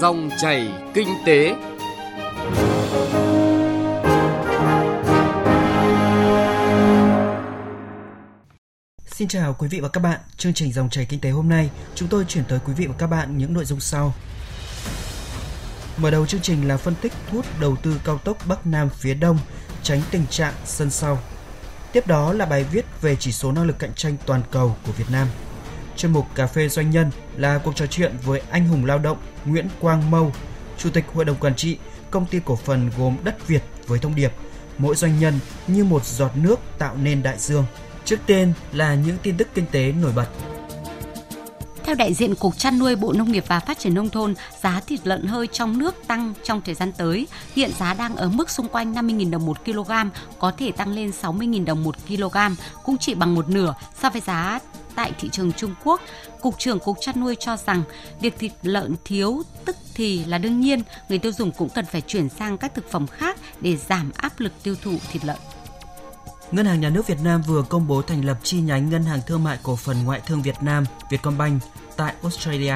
Dòng chảy kinh tế. Xin chào quý vị và các bạn. Chương trình Dòng chảy kinh tế hôm nay, chúng tôi chuyển tới quý vị và các bạn những nội dung sau. Mở đầu chương trình là phân tích thu hút đầu tư cao tốc Bắc Nam phía Đông, tránh tình trạng sân sau. Tiếp đó là bài viết về chỉ số năng lực cạnh tranh toàn cầu của Việt Nam. Chuyên mục Cà phê Doanh nhân là cuộc trò chuyện với anh hùng lao động Nguyễn Quang Mâu, Chủ tịch Hội đồng Quản trị Công ty Cổ phần gồm Đất Việt với thông điệp Mỗi doanh nhân như một giọt nước tạo nên đại dương. Trước tiên là những tin tức kinh tế nổi bật. Theo đại diện Cục Chăn nuôi Bộ Nông nghiệp và Phát triển Nông thôn, giá thịt lợn hơi trong nước tăng trong thời gian tới. Hiện giá đang ở mức xung quanh 50.000 đồng một kg, có thể tăng lên 60.000 đồng một kg, cũng chỉ bằng một nửa so với giá tại thị trường Trung Quốc. Cục trưởng Cục Chăn nuôi cho rằng việc thịt lợn thiếu tức thì là đương nhiên, người tiêu dùng cũng cần phải chuyển sang các thực phẩm khác để giảm áp lực tiêu thụ thịt lợn. Ngân hàng Nhà nước Việt Nam vừa công bố thành lập chi nhánh Ngân hàng Thương mại Cổ phần Ngoại thương Việt Nam Vietcombank tại Australia.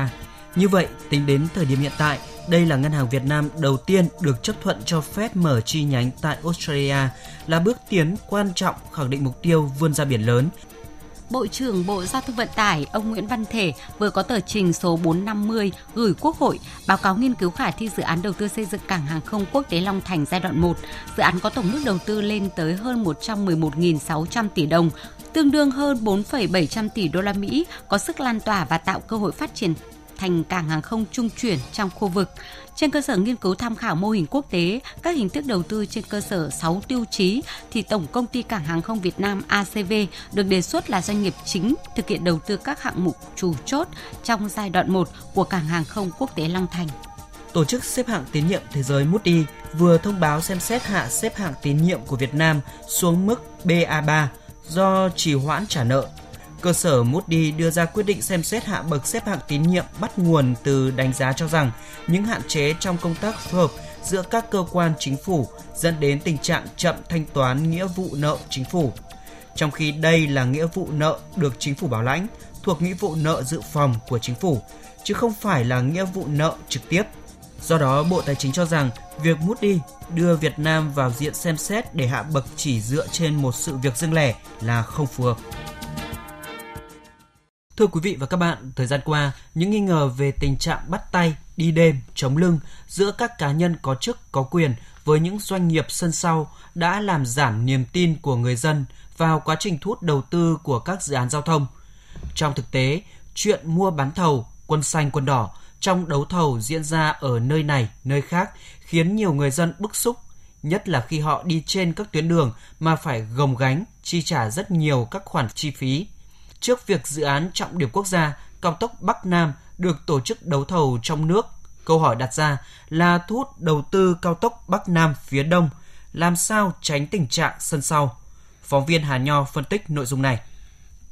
Như vậy, tính đến thời điểm hiện tại, đây là ngân hàng Việt Nam đầu tiên được chấp thuận cho phép mở chi nhánh tại Australia, là bước tiến quan trọng khẳng định mục tiêu vươn ra biển lớn Bộ trưởng Bộ Giao thông Vận tải ông Nguyễn Văn Thể vừa có tờ trình số 450 gửi Quốc hội báo cáo nghiên cứu khả thi dự án đầu tư xây dựng cảng hàng không quốc tế Long Thành giai đoạn 1. Dự án có tổng mức đầu tư lên tới hơn 111.600 tỷ đồng, tương đương hơn 4,700 tỷ đô la Mỹ, có sức lan tỏa và tạo cơ hội phát triển thành cảng hàng không trung chuyển trong khu vực. Trên cơ sở nghiên cứu tham khảo mô hình quốc tế, các hình thức đầu tư trên cơ sở 6 tiêu chí thì Tổng công ty Cảng hàng không Việt Nam ACV được đề xuất là doanh nghiệp chính thực hiện đầu tư các hạng mục chủ chốt trong giai đoạn 1 của Cảng hàng không quốc tế Long Thành. Tổ chức xếp hạng tín nhiệm thế giới Moody e vừa thông báo xem xét hạ xếp hạng tín nhiệm của Việt Nam xuống mức BA3 do trì hoãn trả nợ cơ sở Moody đưa ra quyết định xem xét hạ bậc xếp hạng tín nhiệm bắt nguồn từ đánh giá cho rằng những hạn chế trong công tác phối hợp giữa các cơ quan chính phủ dẫn đến tình trạng chậm thanh toán nghĩa vụ nợ chính phủ. Trong khi đây là nghĩa vụ nợ được chính phủ bảo lãnh, thuộc nghĩa vụ nợ dự phòng của chính phủ, chứ không phải là nghĩa vụ nợ trực tiếp. Do đó, Bộ Tài chính cho rằng việc Moody đưa Việt Nam vào diện xem xét để hạ bậc chỉ dựa trên một sự việc riêng lẻ là không phù hợp. Thưa quý vị và các bạn, thời gian qua, những nghi ngờ về tình trạng bắt tay, đi đêm, chống lưng giữa các cá nhân có chức có quyền với những doanh nghiệp sân sau đã làm giảm niềm tin của người dân vào quá trình thu hút đầu tư của các dự án giao thông. Trong thực tế, chuyện mua bán thầu, quân xanh quân đỏ trong đấu thầu diễn ra ở nơi này, nơi khác khiến nhiều người dân bức xúc, nhất là khi họ đi trên các tuyến đường mà phải gồng gánh, chi trả rất nhiều các khoản chi phí trước việc dự án trọng điểm quốc gia cao tốc Bắc Nam được tổ chức đấu thầu trong nước. Câu hỏi đặt ra là thu hút đầu tư cao tốc Bắc Nam phía Đông, làm sao tránh tình trạng sân sau? Phóng viên Hà Nho phân tích nội dung này.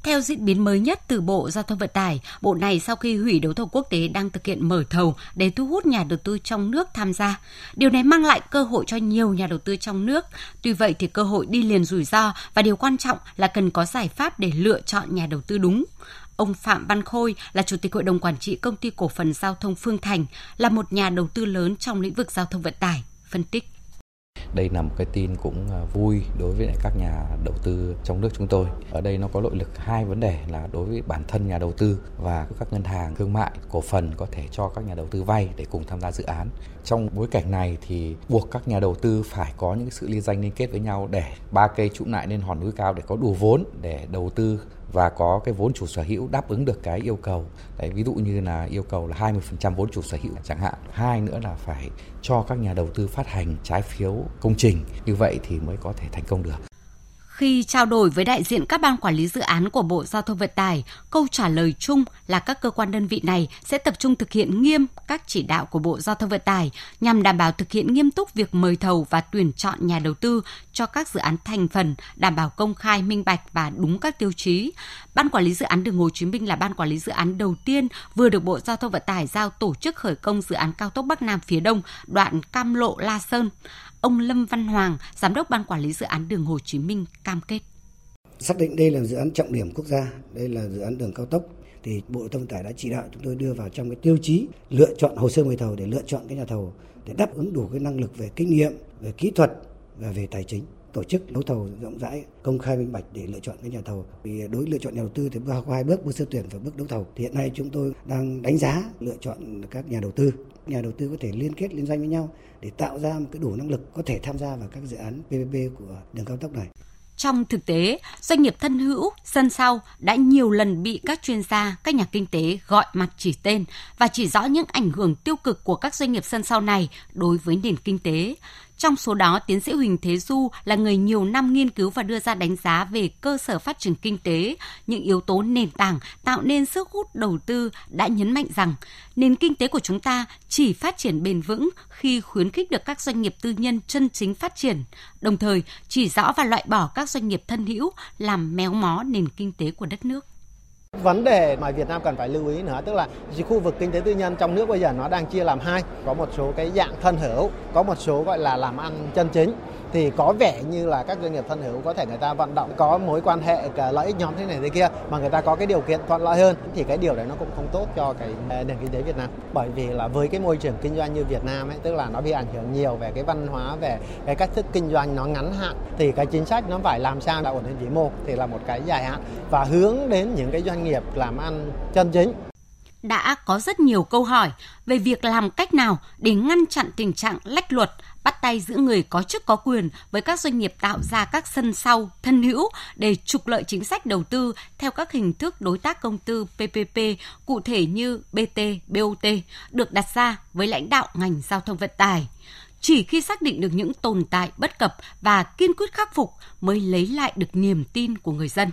Theo diễn biến mới nhất từ Bộ Giao thông Vận tải, Bộ này sau khi hủy đấu thầu quốc tế đang thực hiện mở thầu để thu hút nhà đầu tư trong nước tham gia. Điều này mang lại cơ hội cho nhiều nhà đầu tư trong nước. Tuy vậy thì cơ hội đi liền rủi ro và điều quan trọng là cần có giải pháp để lựa chọn nhà đầu tư đúng. Ông Phạm Văn Khôi là Chủ tịch Hội đồng Quản trị Công ty Cổ phần Giao thông Phương Thành, là một nhà đầu tư lớn trong lĩnh vực giao thông vận tải, phân tích. Đây là một cái tin cũng à, vui đối với các nhà đầu tư trong nước chúng tôi. Ở đây nó có nội lực hai vấn đề là đối với bản thân nhà đầu tư và các ngân hàng thương mại, cổ phần có thể cho các nhà đầu tư vay để cùng tham gia dự án. Trong bối cảnh này thì buộc các nhà đầu tư phải có những sự liên danh liên kết với nhau để ba cây trụ lại lên hòn núi cao để có đủ vốn để đầu tư và có cái vốn chủ sở hữu đáp ứng được cái yêu cầu. Đấy, ví dụ như là yêu cầu là 20% vốn chủ sở hữu chẳng hạn. Hai nữa là phải cho các nhà đầu tư phát hành trái phiếu công trình. Như vậy thì mới có thể thành công được. Khi trao đổi với đại diện các ban quản lý dự án của Bộ Giao thông Vận tải, câu trả lời chung là các cơ quan đơn vị này sẽ tập trung thực hiện nghiêm các chỉ đạo của Bộ Giao thông Vận tải nhằm đảm bảo thực hiện nghiêm túc việc mời thầu và tuyển chọn nhà đầu tư cho các dự án thành phần, đảm bảo công khai, minh bạch và đúng các tiêu chí. Ban quản lý dự án đường Hồ Chí Minh là ban quản lý dự án đầu tiên vừa được Bộ Giao thông Vận tải giao tổ chức khởi công dự án cao tốc Bắc Nam phía Đông, đoạn Cam Lộ La Sơn. Ông Lâm Văn Hoàng, Giám đốc Ban Quản lý Dự án đường Hồ Chí Minh cam kết. Xác định đây là dự án trọng điểm quốc gia, đây là dự án đường cao tốc thì Bộ Giao thông Vận tải đã chỉ đạo chúng tôi đưa vào trong cái tiêu chí lựa chọn hồ sơ mời thầu để lựa chọn cái nhà thầu để đáp ứng đủ cái năng lực về kinh nghiệm, về kỹ thuật và về tài chính tổ chức đấu thầu rộng rãi, công khai minh bạch để lựa chọn các nhà thầu. Vì đối lựa chọn nhà đầu tư thì qua hai bước, bước sơ tuyển và bước đấu thầu. Thì hiện nay chúng tôi đang đánh giá lựa chọn các nhà đầu tư. Nhà đầu tư có thể liên kết liên doanh với nhau để tạo ra một cái đủ năng lực có thể tham gia vào các dự án PPP của đường cao tốc này. Trong thực tế, doanh nghiệp thân hữu, sân sau đã nhiều lần bị các chuyên gia, các nhà kinh tế gọi mặt chỉ tên và chỉ rõ những ảnh hưởng tiêu cực của các doanh nghiệp sân sau này đối với nền kinh tế. Trong số đó, tiến sĩ Huỳnh Thế Du là người nhiều năm nghiên cứu và đưa ra đánh giá về cơ sở phát triển kinh tế, những yếu tố nền tảng tạo nên sức hút đầu tư đã nhấn mạnh rằng nền kinh tế của chúng ta chỉ phát triển bền vững khi khuyến khích được các doanh nghiệp tư nhân chân chính phát triển, đồng thời chỉ rõ và loại bỏ các doanh nghiệp thân hữu làm méo mó nền kinh tế của đất nước. Vấn đề mà Việt Nam cần phải lưu ý nữa tức là khu vực kinh tế tư nhân trong nước bây giờ nó đang chia làm hai, có một số cái dạng thân hữu, có một số gọi là làm ăn chân chính thì có vẻ như là các doanh nghiệp thân hữu có thể người ta vận động có mối quan hệ cả lợi ích nhóm thế này thế kia mà người ta có cái điều kiện thuận lợi hơn thì cái điều đấy nó cũng không tốt cho cái à, nền kinh tế Việt Nam. Bởi vì là với cái môi trường kinh doanh như Việt Nam ấy tức là nó bị ảnh hưởng nhiều về cái văn hóa về cái cách thức kinh doanh nó ngắn hạn thì cái chính sách nó phải làm sao để ổn định vĩ mô thì là một cái dài hạn và hướng đến những cái doanh nghiệp làm ăn chân chính. Đã có rất nhiều câu hỏi về việc làm cách nào để ngăn chặn tình trạng lách luật, bắt tay giữa người có chức có quyền với các doanh nghiệp tạo ra các sân sau thân hữu để trục lợi chính sách đầu tư theo các hình thức đối tác công tư PPP cụ thể như BT, BOT được đặt ra với lãnh đạo ngành giao thông vận tải. Chỉ khi xác định được những tồn tại bất cập và kiên quyết khắc phục mới lấy lại được niềm tin của người dân.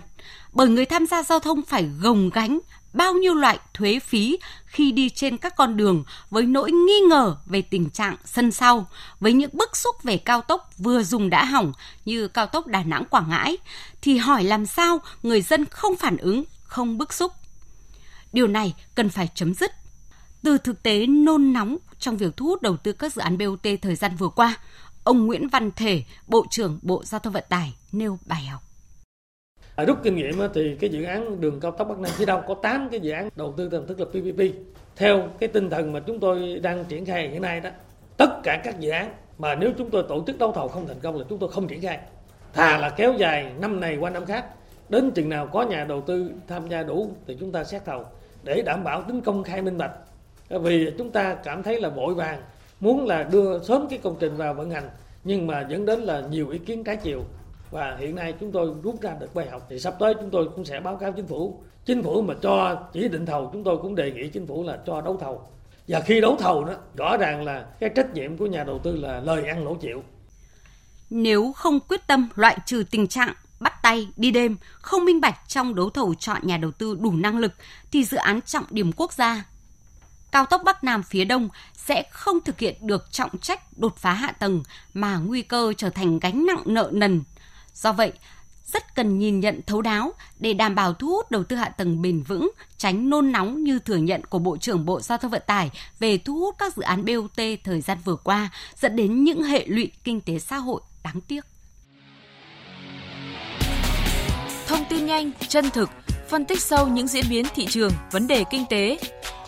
Bởi người tham gia giao thông phải gồng gánh bao nhiêu loại thuế phí khi đi trên các con đường với nỗi nghi ngờ về tình trạng sân sau, với những bức xúc về cao tốc vừa dùng đã hỏng như cao tốc Đà Nẵng Quảng Ngãi, thì hỏi làm sao người dân không phản ứng, không bức xúc. Điều này cần phải chấm dứt. Từ thực tế nôn nóng trong việc thu hút đầu tư các dự án BOT thời gian vừa qua, ông Nguyễn Văn Thể, Bộ trưởng Bộ Giao thông Vận tải nêu bài học. À, rút kinh nghiệm thì cái dự án đường cao tốc Bắc Nam phía Đông có 8 cái dự án đầu tư theo thức là PPP. Theo cái tinh thần mà chúng tôi đang triển khai hiện nay đó, tất cả các dự án mà nếu chúng tôi tổ chức đấu thầu không thành công là chúng tôi không triển khai. Thà là kéo dài năm này qua năm khác, đến chừng nào có nhà đầu tư tham gia đủ thì chúng ta xét thầu để đảm bảo tính công khai minh bạch. Ờ, vì chúng ta cảm thấy là vội vàng, muốn là đưa sớm cái công trình vào vận hành, nhưng mà dẫn đến là nhiều ý kiến trái chiều. Và hiện nay chúng tôi rút ra được bài học thì sắp tới chúng tôi cũng sẽ báo cáo chính phủ. Chính phủ mà cho chỉ định thầu, chúng tôi cũng đề nghị chính phủ là cho đấu thầu. Và khi đấu thầu đó, rõ ràng là cái trách nhiệm của nhà đầu tư là lời ăn lỗ chịu. Nếu không quyết tâm loại trừ tình trạng bắt tay đi đêm, không minh bạch trong đấu thầu chọn nhà đầu tư đủ năng lực, thì dự án trọng điểm quốc gia cao tốc Bắc Nam phía Đông sẽ không thực hiện được trọng trách đột phá hạ tầng mà nguy cơ trở thành gánh nặng nợ nần Do vậy, rất cần nhìn nhận thấu đáo để đảm bảo thu hút đầu tư hạ tầng bền vững, tránh nôn nóng như thừa nhận của Bộ trưởng Bộ Giao thông Vận tải về thu hút các dự án BOT thời gian vừa qua, dẫn đến những hệ lụy kinh tế xã hội đáng tiếc. Thông tin nhanh, chân thực, phân tích sâu những diễn biến thị trường, vấn đề kinh tế.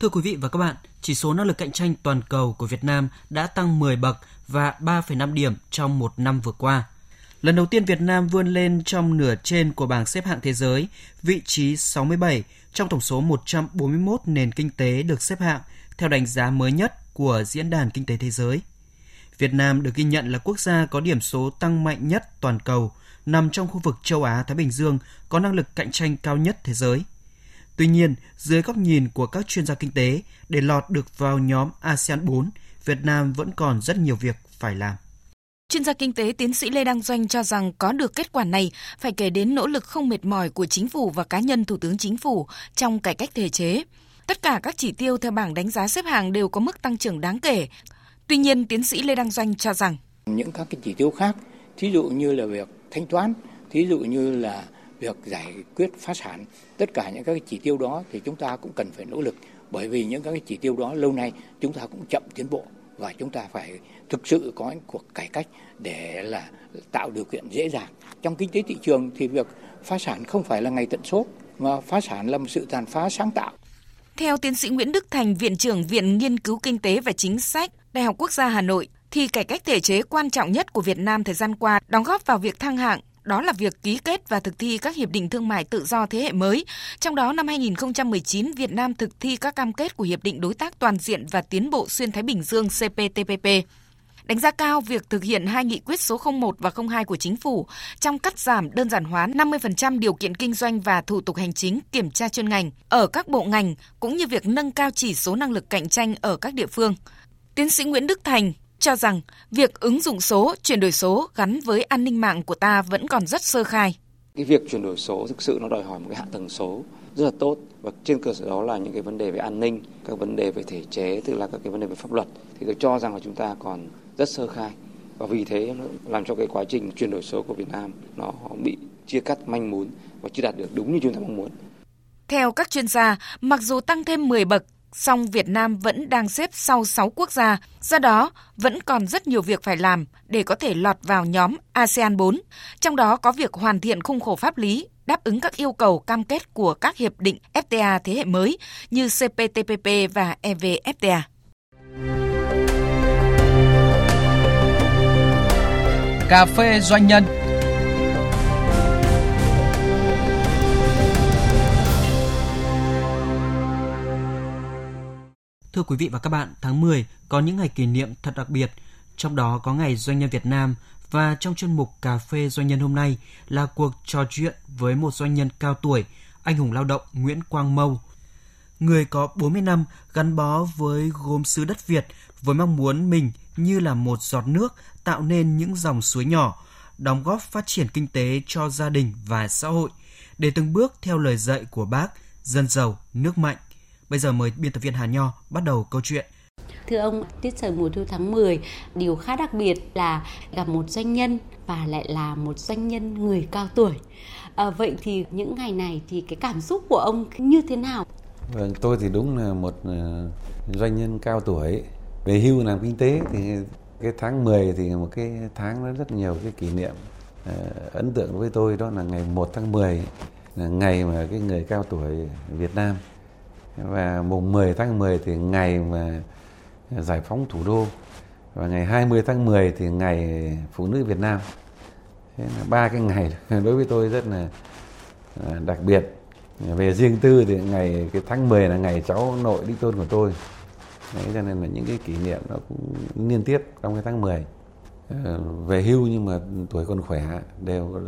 Thưa quý vị và các bạn, chỉ số năng lực cạnh tranh toàn cầu của Việt Nam đã tăng 10 bậc và 3,5 điểm trong một năm vừa qua. Lần đầu tiên Việt Nam vươn lên trong nửa trên của bảng xếp hạng thế giới, vị trí 67 trong tổng số 141 nền kinh tế được xếp hạng theo đánh giá mới nhất của Diễn đàn Kinh tế Thế giới. Việt Nam được ghi nhận là quốc gia có điểm số tăng mạnh nhất toàn cầu, nằm trong khu vực châu Á-Thái Bình Dương có năng lực cạnh tranh cao nhất thế giới. Tuy nhiên, dưới góc nhìn của các chuyên gia kinh tế, để lọt được vào nhóm ASEAN 4, Việt Nam vẫn còn rất nhiều việc phải làm. Chuyên gia kinh tế tiến sĩ Lê Đăng Doanh cho rằng có được kết quả này phải kể đến nỗ lực không mệt mỏi của chính phủ và cá nhân Thủ tướng Chính phủ trong cải cách thể chế. Tất cả các chỉ tiêu theo bảng đánh giá xếp hàng đều có mức tăng trưởng đáng kể. Tuy nhiên, tiến sĩ Lê Đăng Doanh cho rằng những các cái chỉ tiêu khác, thí dụ như là việc thanh toán, thí dụ như là việc giải quyết phá sản, tất cả những các cái chỉ tiêu đó thì chúng ta cũng cần phải nỗ lực bởi vì những các cái chỉ tiêu đó lâu nay chúng ta cũng chậm tiến bộ và chúng ta phải thực sự có những cuộc cải cách để là tạo điều kiện dễ dàng. Trong kinh tế thị trường thì việc phá sản không phải là ngày tận số mà phá sản là một sự tàn phá sáng tạo. Theo tiến sĩ Nguyễn Đức Thành, Viện trưởng Viện Nghiên cứu Kinh tế và Chính sách, Đại học Quốc gia Hà Nội, thì cải cách thể chế quan trọng nhất của Việt Nam thời gian qua đóng góp vào việc thăng hạng đó là việc ký kết và thực thi các hiệp định thương mại tự do thế hệ mới. Trong đó năm 2019, Việt Nam thực thi các cam kết của Hiệp định Đối tác Toàn diện và Tiến bộ Xuyên Thái Bình Dương CPTPP. Đánh giá cao việc thực hiện hai nghị quyết số 01 và 02 của chính phủ trong cắt giảm đơn giản hóa 50% điều kiện kinh doanh và thủ tục hành chính kiểm tra chuyên ngành ở các bộ ngành cũng như việc nâng cao chỉ số năng lực cạnh tranh ở các địa phương. Tiến sĩ Nguyễn Đức Thành, cho rằng việc ứng dụng số, chuyển đổi số gắn với an ninh mạng của ta vẫn còn rất sơ khai. Cái việc chuyển đổi số thực sự nó đòi hỏi một cái hạ tầng số rất là tốt và trên cơ sở đó là những cái vấn đề về an ninh, các vấn đề về thể chế, tức là các cái vấn đề về pháp luật thì tôi cho rằng là chúng ta còn rất sơ khai và vì thế nó làm cho cái quá trình chuyển đổi số của Việt Nam nó bị chia cắt manh mún và chưa đạt được đúng như chúng ta mong muốn. Theo các chuyên gia, mặc dù tăng thêm 10 bậc song Việt Nam vẫn đang xếp sau 6 quốc gia, do đó vẫn còn rất nhiều việc phải làm để có thể lọt vào nhóm ASEAN 4, trong đó có việc hoàn thiện khung khổ pháp lý đáp ứng các yêu cầu cam kết của các hiệp định FTA thế hệ mới như CPTPP và EVFTA. Cà phê doanh nhân Thưa quý vị và các bạn, tháng 10 có những ngày kỷ niệm thật đặc biệt, trong đó có ngày Doanh nhân Việt Nam và trong chuyên mục Cà phê Doanh nhân hôm nay là cuộc trò chuyện với một doanh nhân cao tuổi, anh hùng lao động Nguyễn Quang Mâu. Người có 40 năm gắn bó với gốm sứ đất Việt với mong muốn mình như là một giọt nước tạo nên những dòng suối nhỏ, đóng góp phát triển kinh tế cho gia đình và xã hội, để từng bước theo lời dạy của bác, dân giàu, nước mạnh. Bây giờ mời biên tập viên Hà Nho bắt đầu câu chuyện. Thưa ông, tiết trời mùa thu tháng 10, điều khá đặc biệt là gặp một doanh nhân và lại là một doanh nhân người cao tuổi. À, vậy thì những ngày này thì cái cảm xúc của ông như thế nào? Vâng, tôi thì đúng là một ờ, doanh nhân cao tuổi. Về hưu làm kinh tế thì cái tháng 10 thì một cái tháng nó rất nhiều cái kỷ niệm ờ, ấn tượng với tôi đó là ngày 1 tháng 10 là ngày mà cái người cao tuổi Việt Nam và mùng 10 tháng 10 thì ngày mà giải phóng thủ đô. Và ngày 20 tháng 10 thì ngày phụ nữ Việt Nam. Thế là ba cái ngày đối với tôi rất là à, đặc biệt. Về riêng tư thì ngày cái tháng 10 là ngày cháu nội đích tôn của tôi. Đấy, cho nên là những cái kỷ niệm nó cũng liên tiếp trong cái tháng 10 ờ, về hưu nhưng mà tuổi còn khỏe đều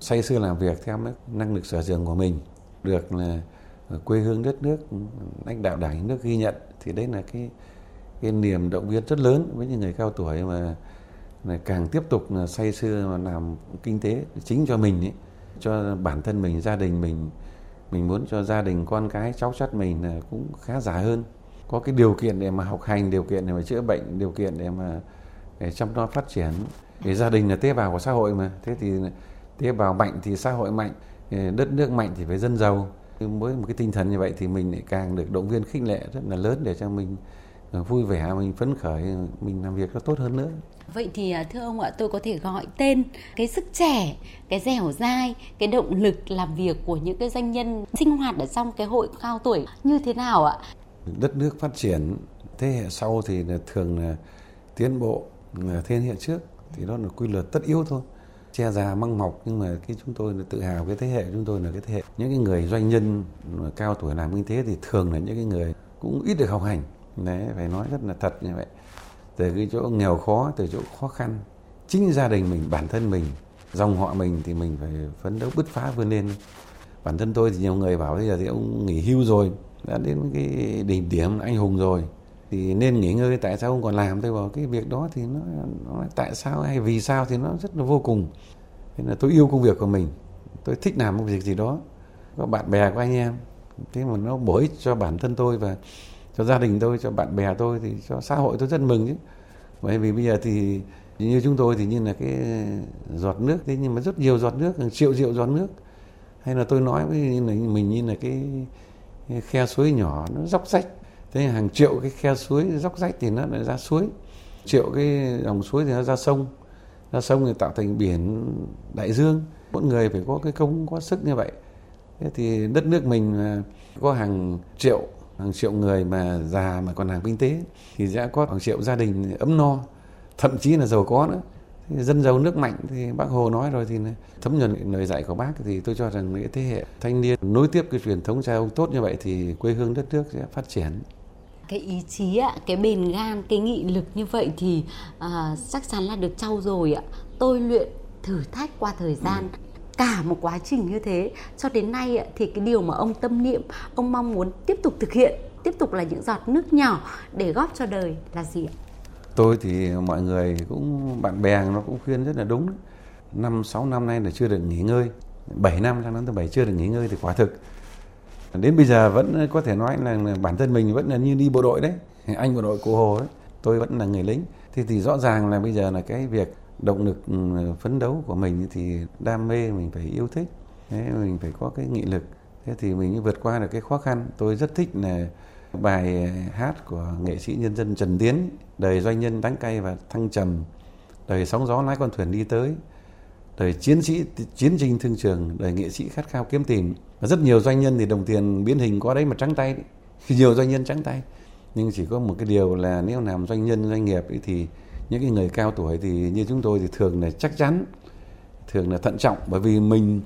say sưa làm việc theo năng lực sở trường của mình. Được là quê hương đất nước lãnh đạo đảng nước ghi nhận thì đấy là cái cái niềm động viên rất lớn với những người cao tuổi mà là càng tiếp tục là say sưa mà làm kinh tế chính cho mình ấy, cho bản thân mình gia đình mình. Mình muốn cho gia đình con cái cháu chắt mình là cũng khá giả hơn. Có cái điều kiện để mà học hành điều kiện để mà chữa bệnh điều kiện để mà để chăm lo phát triển. Để gia đình là tế bào của xã hội mà. Thế thì tế bào mạnh thì xã hội mạnh đất nước mạnh thì phải dân giàu với một cái tinh thần như vậy thì mình lại càng được động viên khích lệ rất là lớn để cho mình ờ, vui vẻ mình phấn khởi mình làm việc nó tốt hơn nữa Vậy thì à, thưa ông ạ, tôi có thể gọi tên cái sức trẻ, cái dẻo dai, cái động lực làm việc của những cái doanh nhân sinh hoạt ở trong cái hội cao tuổi như thế nào ạ? Đất nước phát triển, thế hệ sau thì thường là tiến bộ thế hệ trước thì đó là quy luật tất yếu thôi che già măng mọc, nhưng mà cái chúng tôi là tự hào cái thế hệ chúng tôi là cái thế hệ. Những cái người doanh nhân cao tuổi làm kinh tế thì thường là những cái người cũng ít được học hành. Đấy, phải nói rất là thật như vậy. Từ cái chỗ nghèo khó, từ chỗ khó khăn, chính gia đình mình, bản thân mình, dòng họ mình thì mình phải phấn đấu bứt phá vươn lên. Bản thân tôi thì nhiều người bảo bây giờ thì ông nghỉ hưu rồi, đã đến cái đỉnh điểm anh hùng rồi thì nên nghỉ ngơi tại sao không còn làm? Tôi bảo cái việc đó thì nó, nó tại sao hay vì sao thì nó rất là vô cùng. Thế là tôi yêu công việc của mình. Tôi thích làm một việc gì đó. Có bạn bè của anh em. Thế mà nó bổ ích cho bản thân tôi và cho gia đình tôi cho bạn bè tôi thì cho xã hội tôi rất mừng chứ. Bởi vì bây giờ thì như chúng tôi thì như là cái giọt nước thế nhưng mà rất nhiều giọt nước triệu triệu giọt nước. Hay là tôi nói với như là mình như là cái khe suối nhỏ nó dốc rách thế hàng triệu cái khe suối dốc rách thì nó lại ra suối. Triệu cái dòng suối thì nó ra sông. Ra sông thì tạo thành biển đại dương. Mỗi người phải có cái công, có sức như vậy. Thế thì đất nước mình có hàng triệu hàng triệu người mà già mà còn hàng kinh tế, thì sẽ có hàng triệu gia đình ấm no. Thậm chí là giàu có nữa. Thì dân giàu, nước mạnh thì bác hồ nói rồi thì thấm nhuần lời dạy của bác thì tôi cho rằng cái thế hệ thanh niên nối tiếp cái truyền thống cha ông tốt như vậy thì quê hương đất nước sẽ phát triển cái ý chí ạ cái bền gan cái nghị lực như vậy thì à, chắc chắn là được trau dồi ạ. Tôi luyện thử thách qua thời gian ừ. cả một quá trình như thế cho đến nay ạ, thì cái điều mà ông tâm niệm ông mong muốn tiếp tục thực hiện tiếp tục là những giọt nước nhỏ để góp cho đời là gì ạ? Tôi thì mọi người cũng bạn bè nó cũng khuyên rất là đúng. Năm sáu năm nay là chưa được nghỉ ngơi. 7 năm sang năm thứ bảy chưa được nghỉ ngơi thì quả thực đến bây giờ vẫn có thể nói là, bản thân mình vẫn là như đi bộ đội đấy. Anh bộ đội cụ hồ đấy tôi vẫn là người lính. Thì thì rõ ràng là bây giờ là cái việc động lực ừ, phấn đấu của mình thì đam mê mình phải yêu thích. Thế mình phải có cái nghị lực. Thế thì mình vượt qua được cái khó khăn. Tôi rất thích là bài hát của nghệ sĩ nhân dân Trần Tiến đời doanh nhân đắng cay và thăng trầm đời sóng gió lái con thuyền đi tới đời chiến sĩ, chiến tranh thương trường, đời nghệ sĩ khát khao kiếm tìm. Và rất nhiều doanh nhân thì đồng tiền biến hình có đấy mà trắng tay đấy. nhiều doanh nhân trắng tay. Nhưng chỉ có một cái điều là nếu làm doanh nhân, doanh nghiệp thì những cái người cao tuổi thì như chúng tôi thì thường là chắc chắn, thường là thận trọng. Bởi vì mình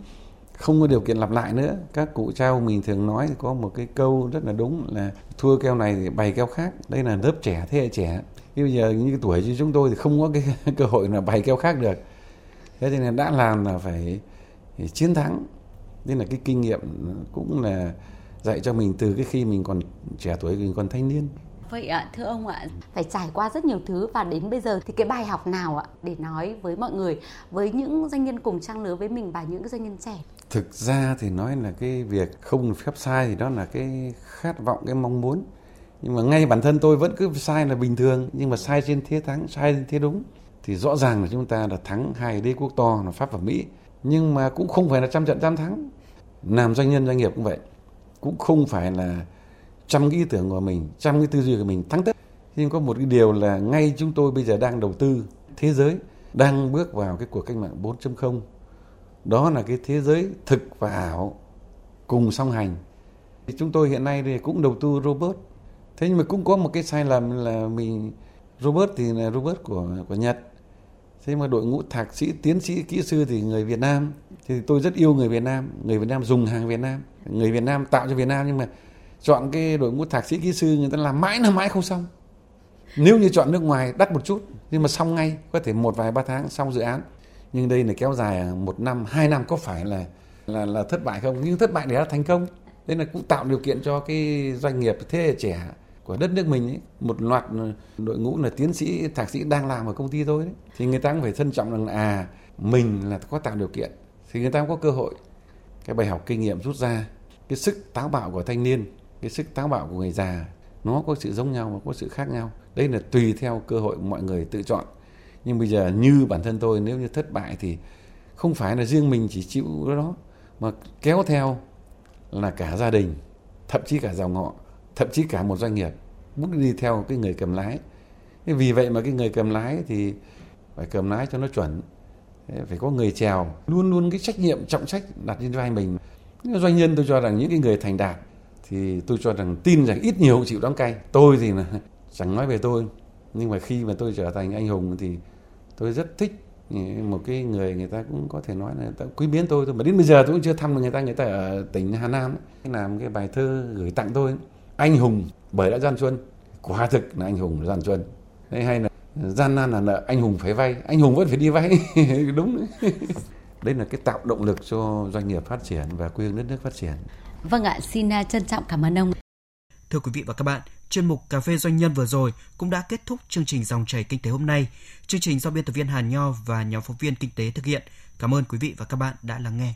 không có điều kiện lặp lại nữa. Các cụ trao mình thường nói thì có một cái câu rất là đúng là thua keo này thì bày keo khác. Đây là lớp trẻ, thế hệ trẻ. Nhưng bây giờ, như cái tuổi như chúng tôi thì không có cái cơ hội là bày keo khác được thế nên là đã làm là phải chiến thắng nên là cái kinh nghiệm cũng là dạy cho mình từ cái khi mình còn trẻ tuổi mình còn thanh niên Vậy ạ, thưa ông ạ, phải trải qua rất nhiều thứ và đến bây giờ thì cái bài học nào ạ để nói với mọi người, với những doanh nhân cùng trang lứa với mình và những doanh nhân trẻ? Thực ra thì nói là cái việc không phép sai thì đó là cái khát vọng, cái mong muốn. Nhưng mà ngay bản thân tôi vẫn cứ sai là bình thường, nhưng mà sai trên thế thắng, sai trên thế đúng. Thì rõ ràng là chúng ta đã thắng hai đế quốc to là Pháp và Mỹ. Nhưng mà cũng không phải là trăm trận trăm thắng. Làm doanh nhân doanh nghiệp cũng vậy. Cũng không phải là trăm cái ý tưởng của mình, trăm cái tư duy của mình thắng tất. Nhưng có một cái điều là ngay chúng tôi bây giờ đang đầu tư thế giới đang bước vào cái cuộc cách mạng 4.0. Đó là cái thế giới thực và ảo cùng song hành. Thì chúng tôi hiện nay thì cũng đầu tư robot. Thế nhưng mà cũng có một cái sai lầm là mình Robert thì là Robert của của Nhật. Thế mà đội ngũ thạc sĩ, tiến sĩ, kỹ sư thì người Việt Nam. Thì tôi rất yêu người Việt Nam, người Việt Nam dùng hàng Việt Nam, người Việt Nam tạo cho Việt Nam nhưng mà chọn cái đội ngũ thạc sĩ kỹ sư người ta làm mãi là mãi không xong. Nếu như chọn nước ngoài đắt một chút nhưng mà xong ngay có thể một vài ba tháng xong dự án. Nhưng đây là kéo dài một năm hai năm có phải là là là thất bại không? Nhưng thất bại để là thành công. Nên là cũng tạo điều kiện cho cái doanh nghiệp thế hệ trẻ của đất nước mình ấy, một loạt đội ngũ là tiến sĩ thạc sĩ đang làm ở công ty thôi đấy. Thì người ta cũng phải trân trọng rằng là à mình là có tạo điều kiện. Thì người ta cũng có cơ hội. Cái bài học kinh nghiệm rút ra cái sức táo bạo của thanh niên cái sức táo bạo của người già nó có sự giống nhau và có sự khác nhau. Đây là tùy theo cơ hội mọi người tự chọn. Nhưng bây giờ như bản thân tôi nếu như thất bại thì không phải là riêng mình chỉ chịu đó mà kéo theo là cả gia đình thậm chí cả dòng họ thậm chí cả một doanh nghiệp bước đi theo cái người cầm lái. Vì vậy mà cái người cầm lái thì phải cầm lái cho nó chuẩn. Phải có người chèo luôn luôn cái trách nhiệm trọng trách đặt trên vai mình. Doanh nhân tôi cho rằng những cái người thành đạt thì tôi cho rằng tin rằng ít nhiều chịu đắng cay. Tôi thì là chẳng nói về tôi. Nhưng mà khi mà tôi trở thành anh hùng thì tôi rất thích một cái người người ta cũng có thể nói là ta quý biến tôi thôi. Mà đến bây giờ tôi cũng chưa thăm được người ta. Người ta ở tỉnh Hà Nam ấy, làm cái bài thơ gửi tặng tôi anh hùng bởi đã gian xuân quả thực là anh hùng gian xuân đấy hay là gian nan là nợ anh hùng phải vay anh hùng vẫn phải đi vay đúng đấy. đấy là cái tạo động lực cho doanh nghiệp phát triển và quê hương đất nước phát triển Vâng ạ, xin à, trân trọng cảm ơn ông. Thưa quý vị và các bạn, chuyên mục Cà phê Doanh nhân vừa rồi cũng đã kết thúc chương trình Dòng chảy Kinh tế hôm nay. Chương trình do biên tập viên Hàn Nho và nhóm phóng viên Kinh tế thực hiện. Cảm ơn quý vị và các bạn đã lắng nghe.